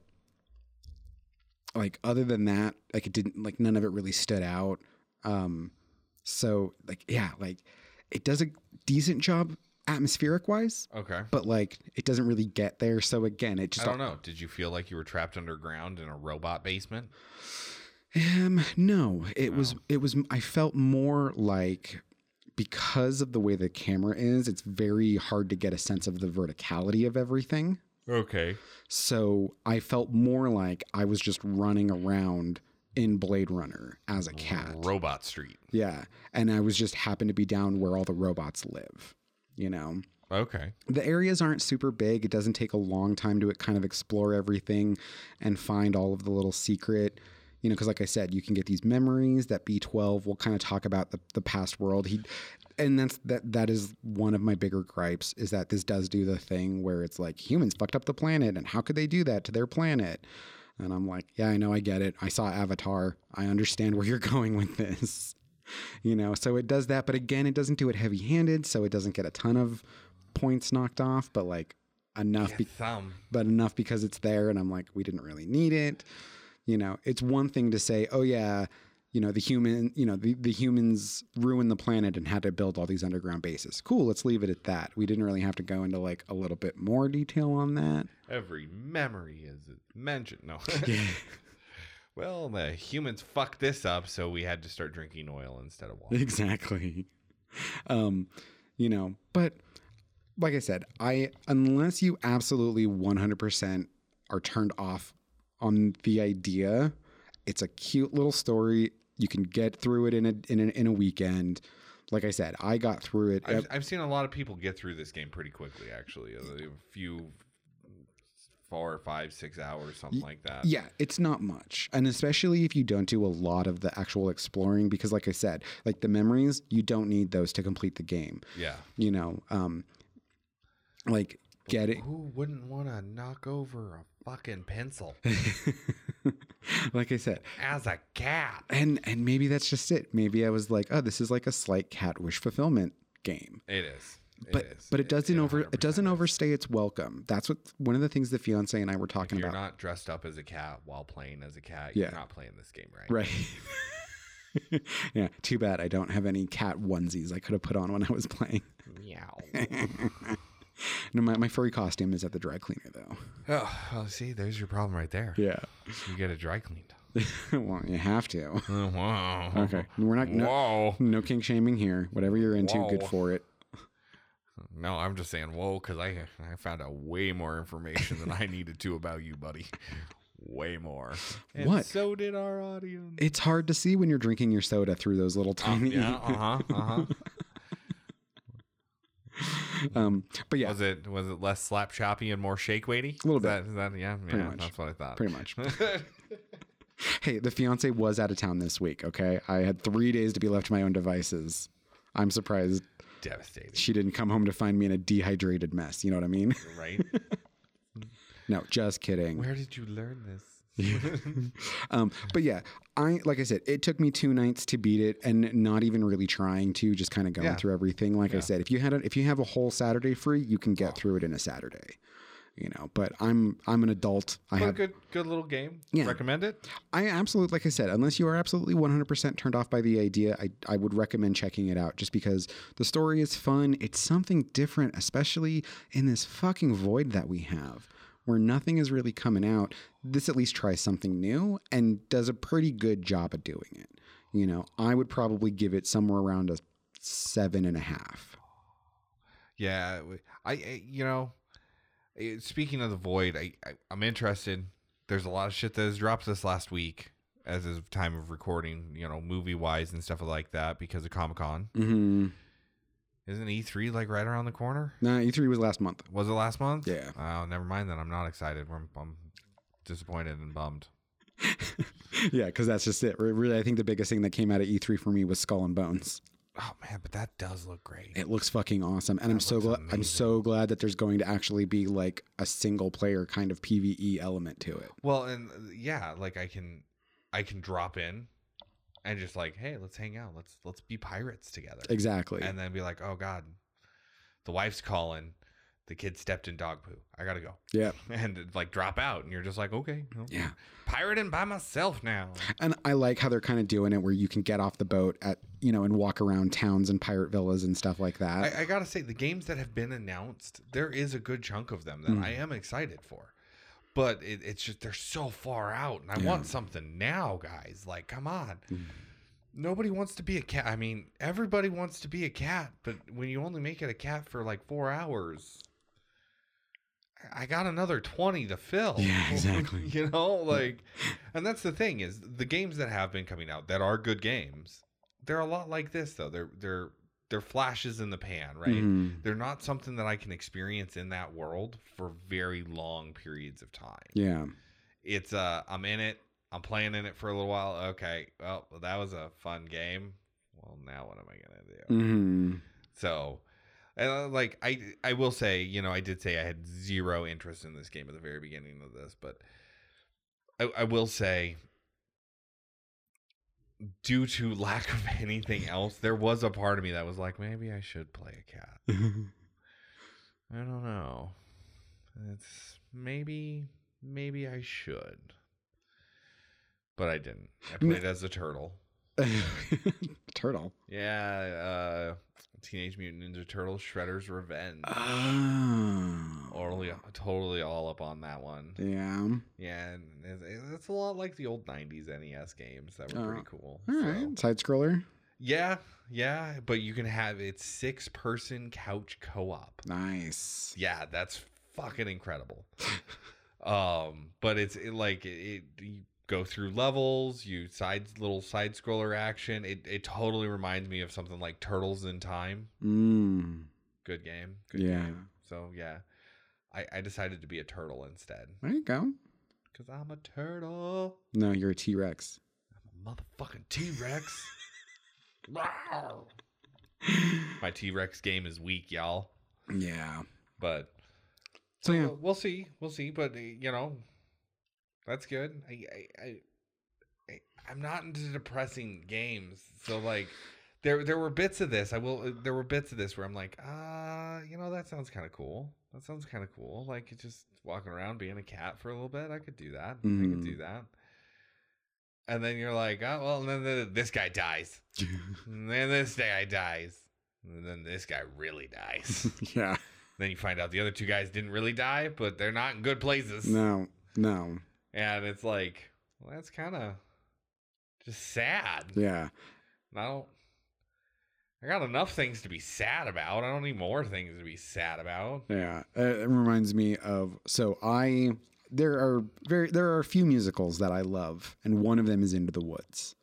like other than that, like it didn't like none of it really stood out. Um, so like yeah, like it does a decent job atmospheric wise, Okay. but like it doesn't really get there. So again, it just I don't know. Did you feel like you were trapped underground in a robot basement? Um, no, it was it was I felt more like because of the way the camera is, it's very hard to get a sense of the verticality of everything. Okay. So I felt more like I was just running around in Blade Runner as a cat. Robot Street. Yeah. And I was just happened to be down where all the robots live, you know? Okay. The areas aren't super big. It doesn't take a long time to kind of explore everything and find all of the little secret, you know, because like I said, you can get these memories that B12 will kind of talk about the, the past world. He, and that's that that is one of my bigger gripes is that this does do the thing where it's like humans fucked up the planet and how could they do that to their planet? And I'm like, yeah, I know, I get it. I saw Avatar. I understand where you're *laughs* going with this. *laughs* You know, so it does that, but again, it doesn't do it heavy handed, so it doesn't get a ton of points knocked off, but like enough be- but enough because it's there and I'm like we didn't really need it. You know, it's one thing to say, "Oh yeah, you know, the human, you know, the, the humans ruined the planet and had to build all these underground bases." Cool, let's leave it at that. We didn't really have to go into like a little bit more detail on that. Every memory is mentioned. No. *laughs* well, the humans fucked this up, so we had to start drinking oil instead of water. exactly. *laughs* Um, you know, but like I said, I unless you absolutely 100% are turned off on the idea, it's a cute little story. You can get through it in a in a, in a weekend. Like I said, I got through it. I've, I've seen a lot of people get through this game pretty quickly, actually. A few, four, five, six hours, something like that. Yeah, it's not much. And especially if you don't do a lot of the actual exploring because like I said, like the memories, you don't need those to complete the game. Yeah. You know, um like getting Who wouldn't want to knock over a fucking pencil *laughs* like I said, as a cat? and and maybe that's just it. Maybe I was like, oh, this is like a slight cat wish fulfillment game. It is. It But is. but it doesn't over it doesn't overstay its welcome. That's what one of the things the fiance and I were If talking you're about. not dressed up as a cat while playing as a cat, Yeah. you're not playing this game right. right. *laughs* yeah. Too bad I don't have any cat onesies I could have put on when I was playing. Meow. *laughs* No, my, my furry costume is at the dry cleaner though. oh, well, see, there's your problem right there. Yeah. You get it dry cleaned. *laughs* well, you have to. Oh, wow. Okay. We're not no, Whoa. no kink shaming here. Whatever you're into, good for it. No, I'm just saying whoa because I I found out way more information than I needed to about you, buddy. Way more. And What? So did our audience. It's hard to see when you're drinking your soda through those little tiny. yeah. Uh huh. Uh huh. *laughs* um, but yeah, Was it was it less slap choppy and more shake weighty? A little Is bit. That, is that yeah? Pretty yeah, much. That's what I thought. pretty much. *laughs* hey, the fiance was out of town this week. Okay, I had three days to be left to my own devices. I'm surprised Devastating. she didn't come home to find me in a dehydrated mess. You know what I mean? Right? *laughs* no, just kidding. Where did you learn this? *laughs* Um, but yeah, I like I said, it took me two nights to beat it, and not even really trying to, just kind of going Yeah. through everything. Like I said, if you had a, if you have a whole Saturday free, you can get through it in a Saturday. You know, but I'm I'm an adult. I But a have good good little game. Yeah. Recommend it? I absolutely, like I said, unless you are absolutely 100% turned off by the idea, I, I would recommend checking it out just because the story is fun. It's something different, especially in this fucking void that we have where nothing is really coming out. This at least tries something new and does a pretty good job of doing it. You know, I would probably give it somewhere around a seven and a half. Yeah, i you know, speaking of the void, I, I I'm interested. There's a lot of shit that has dropped this last week as of time of recording, you know, movie wise and stuff like that because of Comic Con. Mm-hmm. Isn't E3 like right around the corner? No, E3 was last month. Was it last month? Yeah. Oh, never mind then. I'm not excited. I'm, I'm disappointed and bummed. *laughs* yeah, because that's just it. Really, I think the biggest thing that came out of E3 for me was Skull and Bones. Oh man, but that does look great. It looks fucking awesome, and I'm so glad. I'm so glad that there's going to actually be like a single player kind of PVE element to it. Well, and uh, yeah, like I can, I can drop in, and just like, hey, let's hang out. Let's let's be pirates together. Exactly. and then be like, "Oh God, the wife's calling. The kid stepped in dog poo. I gotta go." yeah, *laughs* And like drop out, and you're just like, "Okay, well, yeah. pirating by myself now." And I like how they're kind of doing it, where you can get off the boat at you know and walk around towns and pirate villas and stuff like that. I, I gotta say, the games that have been announced, there is a good chunk of them that Mm. I am excited for. But it, it's just they're so far out, and I Yeah. want something now, guys. Like, come on. Mm. Nobody wants to be a cat. I mean, everybody wants to be a cat, but when you only make it a cat for like four hours, I- got another twenty to fill. Yeah, *laughs* exactly. you know, like, and that's the thing is the games that have been coming out that are good games. They're a lot like this though. They're they're they're flashes in the pan, right? Mhm. They're not something that I can experience in that world for very long periods of time. Yeah, It's uh I'm in it, I'm playing in it for a little while. Okay, well, that was a fun game. Well, now what am I gonna do? Mm-hmm. So, and uh, like I, I will say, you know, I did say I had zero interest in this game at the very beginning of this, but I, I will say, due to lack of *laughs* anything else, there was a part of me that was like, maybe I should play a cat. *laughs* I don't know. It's maybe, maybe I should, but I didn't. I played as a turtle. *laughs* Turtle. Yeah, uh, Teenage Mutant Ninja Turtles Shredder's Revenge. Oh. Totally, totally all up on that one. Yeah. Yeah, and it's, it's a lot like the old '90s NES games that were Oh, pretty cool. All so- right. Side scroller. Yeah, yeah, but you can have it six person couch co-op. Nice. Yeah, that's fucking incredible. *laughs* um, but it's it, like it, it go through levels, you side little side scroller action. It it totally reminds me of something like Turtles in Time. Mm. Good game. Good Yeah. game. So yeah. I, I decided to be a turtle instead. There you go. Because I'm a turtle. No, you're a T Rex. I'm a motherfucking T Rex. Wow. *laughs* My T Rex game is weak, y'all. Yeah. But So yeah. Well, we'll see. We'll see. But you know, that's good. I, I, I, I I'm not into depressing games. So like, *sighs* there there were bits of this. I will. uh, There were bits of this where I'm like, ah, you know, that sounds kind of cool. That sounds kind of cool. Like just walking around being a cat for a little bit. I could do that. I could do that. And then you're like, oh well, and then the, this guy dies. *laughs* And then this guy dies. And then this guy really dies. *laughs* yeah. Then you find out the other two guys didn't really die, but they're not in good places. No. No. And it's like, well, that's kind of just sad. Yeah. And I don't. I got enough things to be sad about. I don't need more things to be sad about. Yeah, uh, it reminds me of so I there are very there are a few musicals that I love, and one of them is Into the Woods.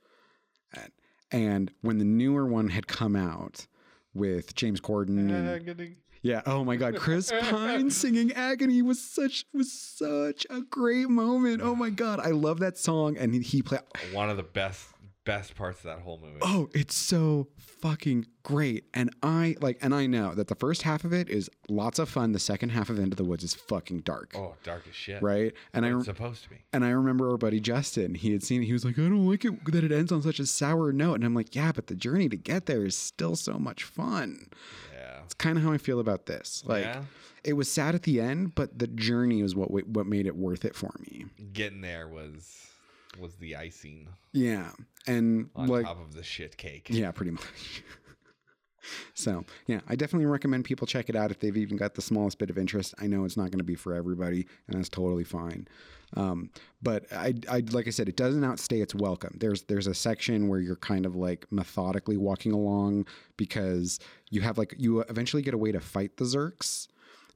And, and when the newer one had come out with James Corden, and. Yeah, oh my God, Chris Pine *laughs* singing "Agony" was such was such a great moment. Oh my God, I love that song, and he, he played. One of the best best parts of that whole movie. Oh, it's so fucking great. And I like and I know that the first half of it is lots of fun. The second half of Into the Woods is fucking dark. Oh, dark as shit. Right? And I It's rem- supposed to be. and I remember our buddy Justin, he had seen it. He was like, I don't like it that it ends on such a sour note. And I'm like, yeah, but the journey to get there is still so much fun. Yeah. It's kind of how I feel about this. Like, yeah. it was sad at the end, but the journey was what what made it worth it for me. Getting there was was the icing Yeah, and on like, top of the shit cake. Yeah, pretty much. *laughs* so, yeah, I definitely recommend people check it out if they've even got the smallest bit of interest. I know it's not going to be for everybody, and that's totally fine. Um, but I, I, like I said, it doesn't outstay its welcome. There's, there's a section where you're kind of like methodically walking along because you have like you eventually get a way to fight the Zurks,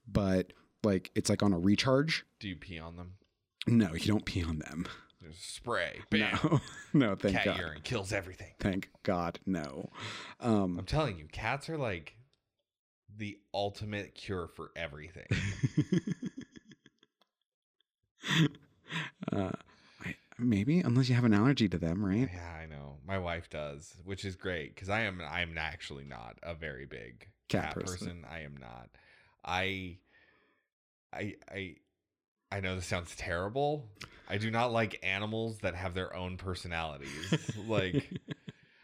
but like it's like on a recharge. Do you pee on them? No, you don't pee on them. There's spray. Bam. No, *laughs* no, thank God. Cat God. urine kills everything. Thank God, no. Um, I'm telling you, cats are like the ultimate cure for everything. *laughs* uh, I, maybe unless you have an allergy to them, right? yeah, I know. My wife does, which is great because I am I'm actually not a very big Cat cat, person. person. I am not. I I I I know this sounds terrible. I do not like animals that have their own personalities. *laughs* like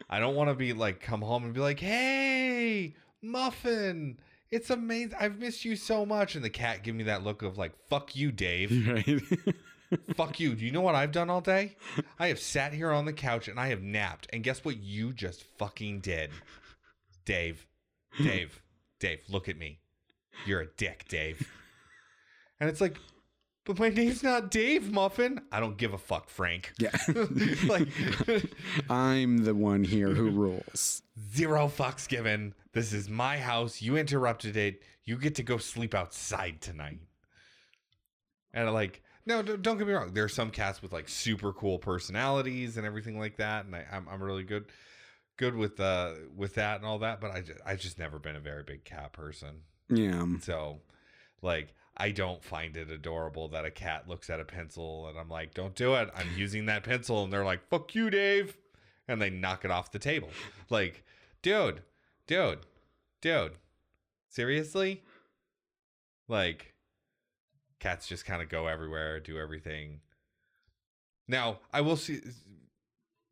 I don't want to be like come home and be like, "Hey, Muffin, it's amazing. I've missed you so much." And the cat give me that look of like, "Fuck you, Dave. *laughs* right. *laughs* Fuck you. Do you know what I've done all day? I have sat here on the couch and I have napped. And guess what you just fucking did? Dave. Dave. Dave, look at me. You're a dick, Dave. And it's like, but my name's not Dave Muffin. I don't give a fuck, Frank. yeah. *laughs* like *laughs* I'm the one here who rules. zero fucks given. This is my house. You interrupted it. You get to go sleep outside tonight. And like, no, don't get me wrong. There are some cats with like super cool personalities and everything like that, and I, I'm I'm really good, good with uh with that and all that. But I just I just never been a very big cat person. Yeah. So, like, I don't find it adorable that a cat looks at a pencil and I'm like, don't do it. I'm using that pencil. And they're like, fuck you, Dave. And they knock it off the table. Like, dude, dude, dude, seriously? Like, cats just kind of go everywhere, do everything. Now, I will see,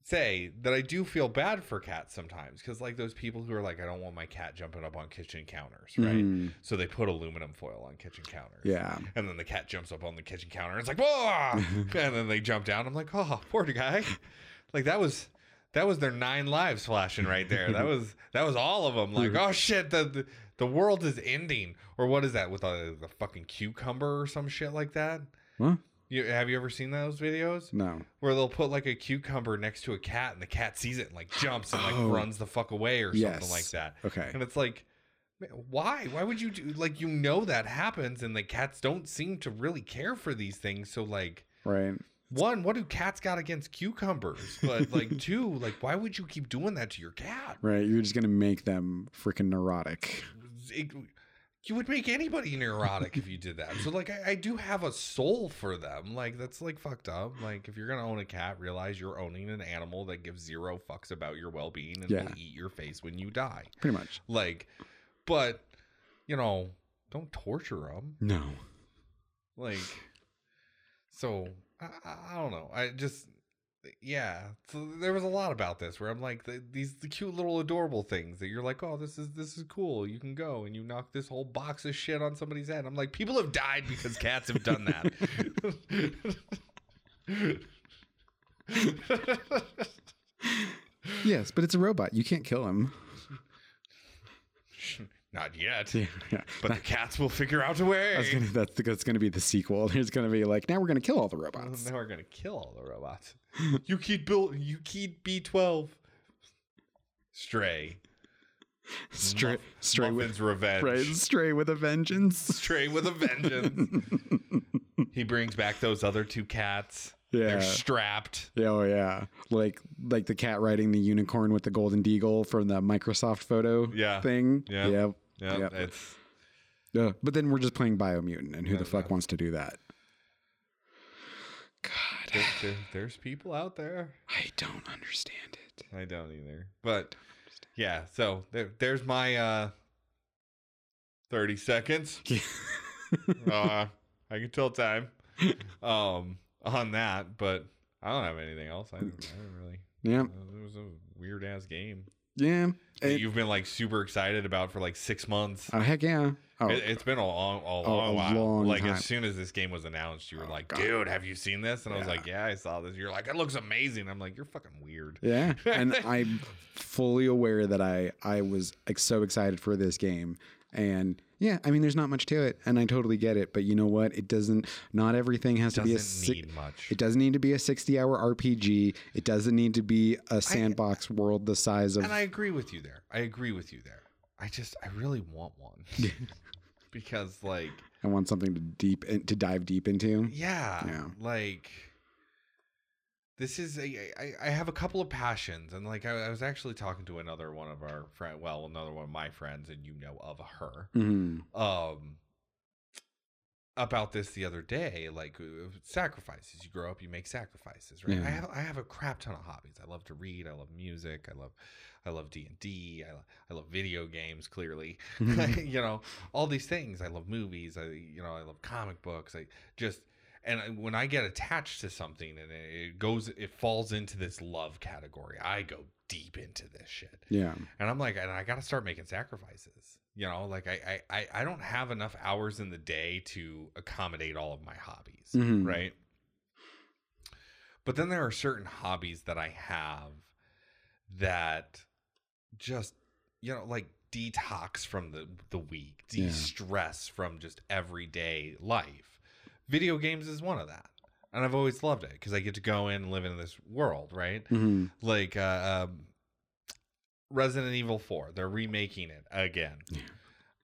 say that I do feel bad for cats sometimes because, like, those people who are like, I don't want my cat jumping up on kitchen counters, right? Mhm. So they put aluminum foil on kitchen counters. Yeah. And then the cat jumps up on the kitchen counter and it's like, whoa! *laughs* and then they jump down. I'm like, oh, poor guy. Like that was that was their nine lives flashing right there. That was that was all of them. Like, *laughs* oh shit, the the, the world is ending. Or what is that with a the fucking cucumber or some shit like that? What? You have you ever seen those videos No. where they'll put like a cucumber next to a cat and the cat sees it and like jumps and like Oh. runs the fuck away or something like that. Okay. And it's like, why? Why would you do like you know that happens and the cats don't seem to really care for these things. So like Right. one, what do cats got against cucumbers? But like *laughs* two, like why would you keep doing that to your cat? Right. You're just gonna make them freaking neurotic. It- you would make anybody neurotic if you did that. So like I, I do have a soul for them. Like that's like fucked up. Like if you're gonna own a cat, realize you're owning an animal that gives zero fucks about your well being and Yeah. will eat your face when you die. Pretty much. Like, but you know, don't torture them. No. Like, so I, I I don't know. I just, yeah. So there was a lot about this where I'm like, the, these the cute little adorable things that you're like, oh, this is this is cool. You can go and you knock this whole box of shit on somebody's head. I'm like, people have died because cats have done that. *laughs* Yes, but it's a robot. You can't kill him. Not yet. Yeah. *laughs* yeah. But the cats will figure out a way. That's gonna, that's, that's gonna be the sequel. *laughs* There's gonna be like, now we're gonna kill all the robots. Now we're gonna kill all the robots. *laughs* you keep build. You keep B twelve. Stray. Stray, Muff- stray with, revenge. right, stray with a vengeance. Stray with a vengeance. he brings back those other two cats. Yeah. They're strapped. Yeah, oh yeah, like like the cat riding the unicorn with the golden deagle from the Microsoft photo Yeah. thing. Yeah. Yep. Yeah, Yep. it's Yeah. But then we're just playing Biomutant, and who Yeah, the fuck yeah. wants to do that? God, there, there- there's people out there. I don't understand it. I don't either. But yeah, so there, there's my uh 30 seconds. uh, I can tell time. *laughs* Um, on that, but I don't have anything else. I didn't, I didn't really. yeah, it was a weird ass game. yeah. that It- you've been like super excited about for like six months. oh heck yeah. Oh, It, has been a long, a long a while. long like time. as soon as this game was announced, you were Oh, like, God. "Dude, have you seen this?" And I was like, "Yeah, I saw this." You're like, "It looks amazing." I'm like, "You're fucking weird." Yeah, and *laughs* I'm fully aware that I I was like so excited for this game, and yeah, I mean, there's not much to it, and I totally get it. But you know what? It doesn't. Not everything has to be a. Doesn't si- need much. It doesn't need to be a 60 hour RPG. It doesn't need to be a sandbox world the size of. and I agree with you there. I agree with you there. I just, I really want one *laughs* because, like, I want something to deep to dive deep into. yeah, Yeah. like this is a I, I have a couple of passions and like I, I was actually talking to another one of our friend well another one of my friends and you know of her Mhm. um about this the other day like uh, sacrifices. You grow up you make sacrifices right? Yeah. i have i have a crap ton of hobbies. I love to read i love music i love i love d&d i, I love video games clearly. *laughs* You know all these things. I love movies. I you know i love comic books. I just and when i get attached to something and it goes it falls into this love category i go deep into this shit Yeah. and I'm like, and I got to start making sacrifices. You know, like I, I, I, don't have enough hours in the day to accommodate all of my hobbies, Mhm. right? But then there are certain hobbies that I have that just, you know, like detox from the the week, de-stress from just everyday life. Video games is one of that. And I've always loved it because I get to go in and live in this world, right? hmm like uh, um, Resident Evil 4. They're remaking it again.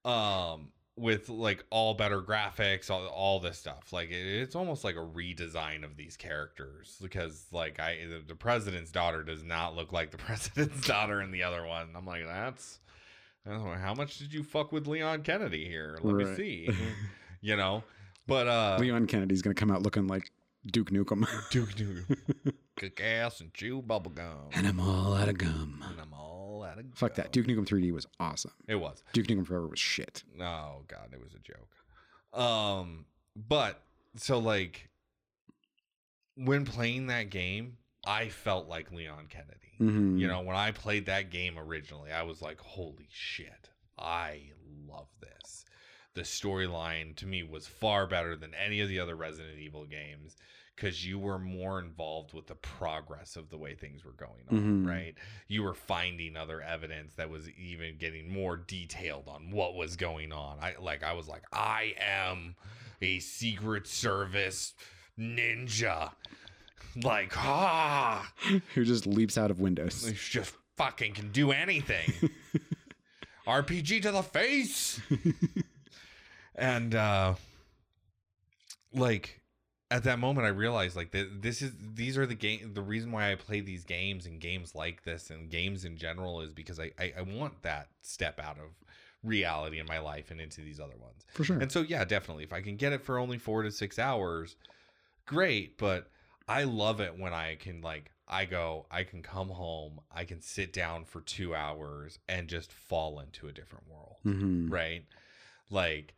Um with like all better graphics, all, all this stuff. Like it, it's almost like a redesign of these characters because like I the, the president's daughter does not look like the *laughs* president's daughter in the other one. I'm like that's, that's how much did you fuck with Leon Kennedy here? Let me see. *laughs* you know. But uh, Leon Kennedy's gonna come out looking like Duke Nukem. *laughs* Duke Nukem, kick ass and chew bubble gum, and I'm all out of gum. and I'm all out of Fuck that. Duke Nukem 3D was awesome. It was. Duke Nukem Forever was shit. Oh god, it was a joke. Um, but so like when playing that game, I felt like Leon Kennedy. Mhm. You know, when I played that game originally, I was like, "Holy shit, I love this." The storyline to me was far better than any of the other Resident Evil games because you were more involved with the progress of the way things were going on, Mhm. right? You were finding other evidence that was even getting more detailed on what was going on. I like I was like, I am a secret service ninja. *laughs* Like, ah, *laughs* Who just leaps out of windows. just fucking can do anything. *laughs* RPG to the face. And uh like at that moment I realized like th- this is these are the game the reason why I play these games and games like this and games in general is because I, I I want that step out of reality in my life and into these other ones. For sure. And so yeah, definitely if I can get it for only 4 to 6 hours, great, but I love it when I can like I go, I can come home, I can sit down for 2 hours and just fall into a different world, Mhm. right? Like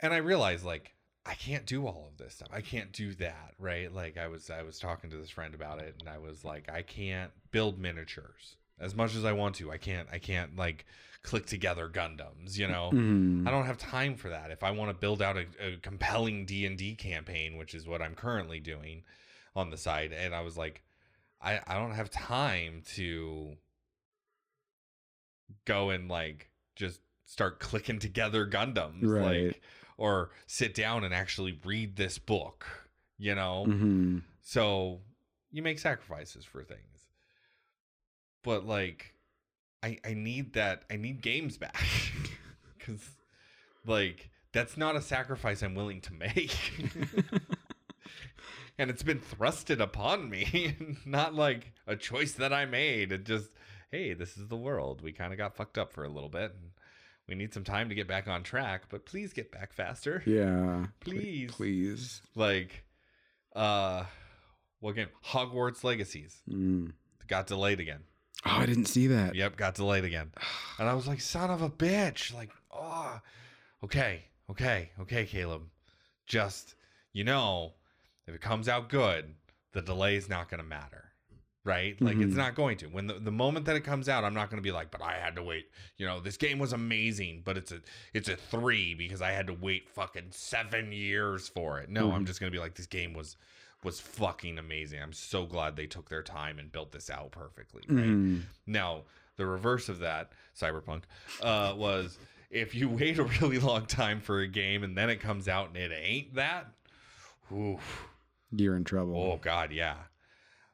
and I realized like I can't do all of this stuff. I can't do that, right? Like I was I was talking to this friend about it and I was like I can't build miniatures as much as I want to. I can't I can't like click together Gundams, you know? Mhm. I don't have time for that. If I want to build out a, a compelling D and D campaign, which is what I'm currently doing on the side, and I was like, I I don't have time to go and like just start clicking together Gundams, Right. like or sit down and actually read this book, you know. Mhm. So you make sacrifices for things. But like I I need that I need games back. *laughs* Cuz like that's not a sacrifice I'm willing to make. *laughs* and it's been thrusted upon me, *laughs* not like a choice that I made. It just hey, this is the world. We kind of got fucked up for a little bit and we need some time to get back on track, but please get back faster. *laughs* Yeah. Please. Please. Like uh what game? Hogwarts Legacies. Mm. Got delayed again. Oh, I didn't see that. Yep, got delayed again. *sighs* And I was like, son of a bitch. Like, oh, okay, okay, okay, Caleb. Just, you know, if it comes out good, the delay is not going to matter. Right? Like, it's Mhm. not going to. When the, the moment that it comes out, I'm not going to be like, but I had to wait. You know, this game was amazing, but it's a it's a three because I had to wait fucking seven years for it. No, I'm Mhm. just going to be like, this game was was fucking amazing. I'm so glad they took their time and built this out perfectly. Right? Mhm. Now, the reverse of that, Cyberpunk, uh, was if you *laughs* wait a really long time for a game and then it comes out and it ain't that, oof, You're in trouble. oh god, yeah.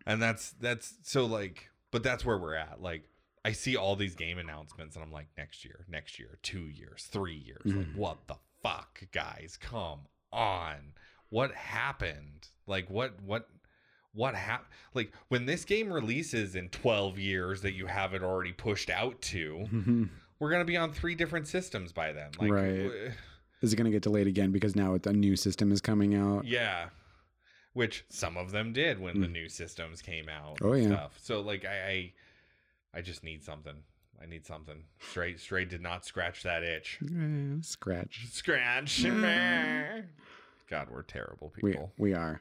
And that's that's so like, but that's where we're at. Like, I see all these game announcements and I'm like, next year, next year, two years, three years. Like, Mhm. what the fuck, guys? Come on, what happened? Like, what what what happened? like when this game releases in 12 years that you have it already pushed out to *laughs* we're going to be on three different systems by then like Right. w- Is it going to get delayed again because now a new system is coming out? yeah which some of them did when the Mm. new systems came out Oh, and yeah. stuff so like I, I i just need something i need something straight straight did not scratch that itch scratch. scratch *laughs* god we're terrible We, people we are.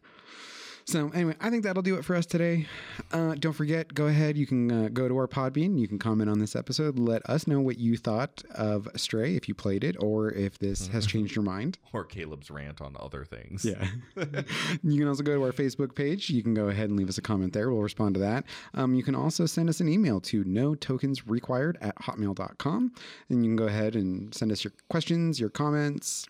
So anyway, I think that'll do it for us today. Uh, don't forget, go ahead. You can uh, go to our Podbean. You can comment on this episode. Let us know what you thought of Stray, if you played it, or if this has changed your mind. *laughs* or caleb's rant on other things Yeah. *laughs* *laughs* you can also go to our Facebook page. You can go ahead and leave us a comment there. We'll respond to that. Um, you can also send us an email to no tokens required at hotmail.com. And you can go ahead and send us your questions, your comments.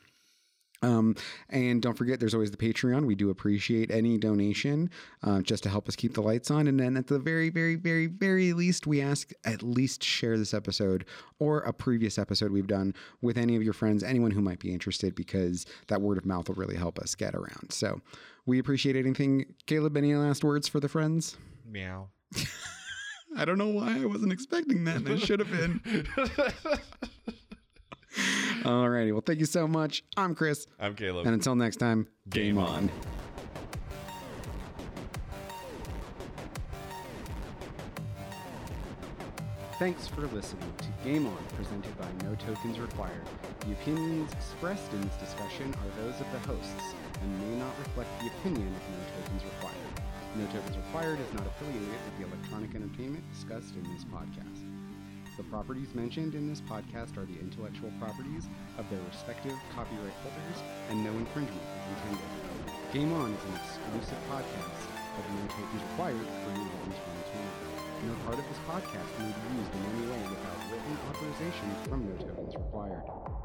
Um, and don't forget, there's always the Patreon. We do appreciate any donation uh, just to help us keep the lights on. And then at the very, very, very, very least, we ask at least share this episode or a previous episode we've done with any of your friends, anyone who might be interested, because that word of mouth will really help us get around. So we appreciate anything. Caleb, any last words for the friends? meow *laughs* I don't know why I wasn't expecting that. and I should have been. *laughs* Alrighty. Well, thank you so much. I'm Chris. I'm Caleb. And until next time, game, Game on. on. Thanks for listening to Game On, presented by No Tokens Required. The opinions expressed in this discussion are those of the hosts and may not reflect the opinion of No Tokens Required. No Tokens Required is not affiliated with the electronic entertainment discussed in this podcast. The properties mentioned in this podcast are the intellectual properties of their respective copyright holders, and no infringement is intended. Game On is an exclusive podcast of No Tokens Required created in 2020. No part of this podcast may be used in any way without written authorization from No Tokens Required.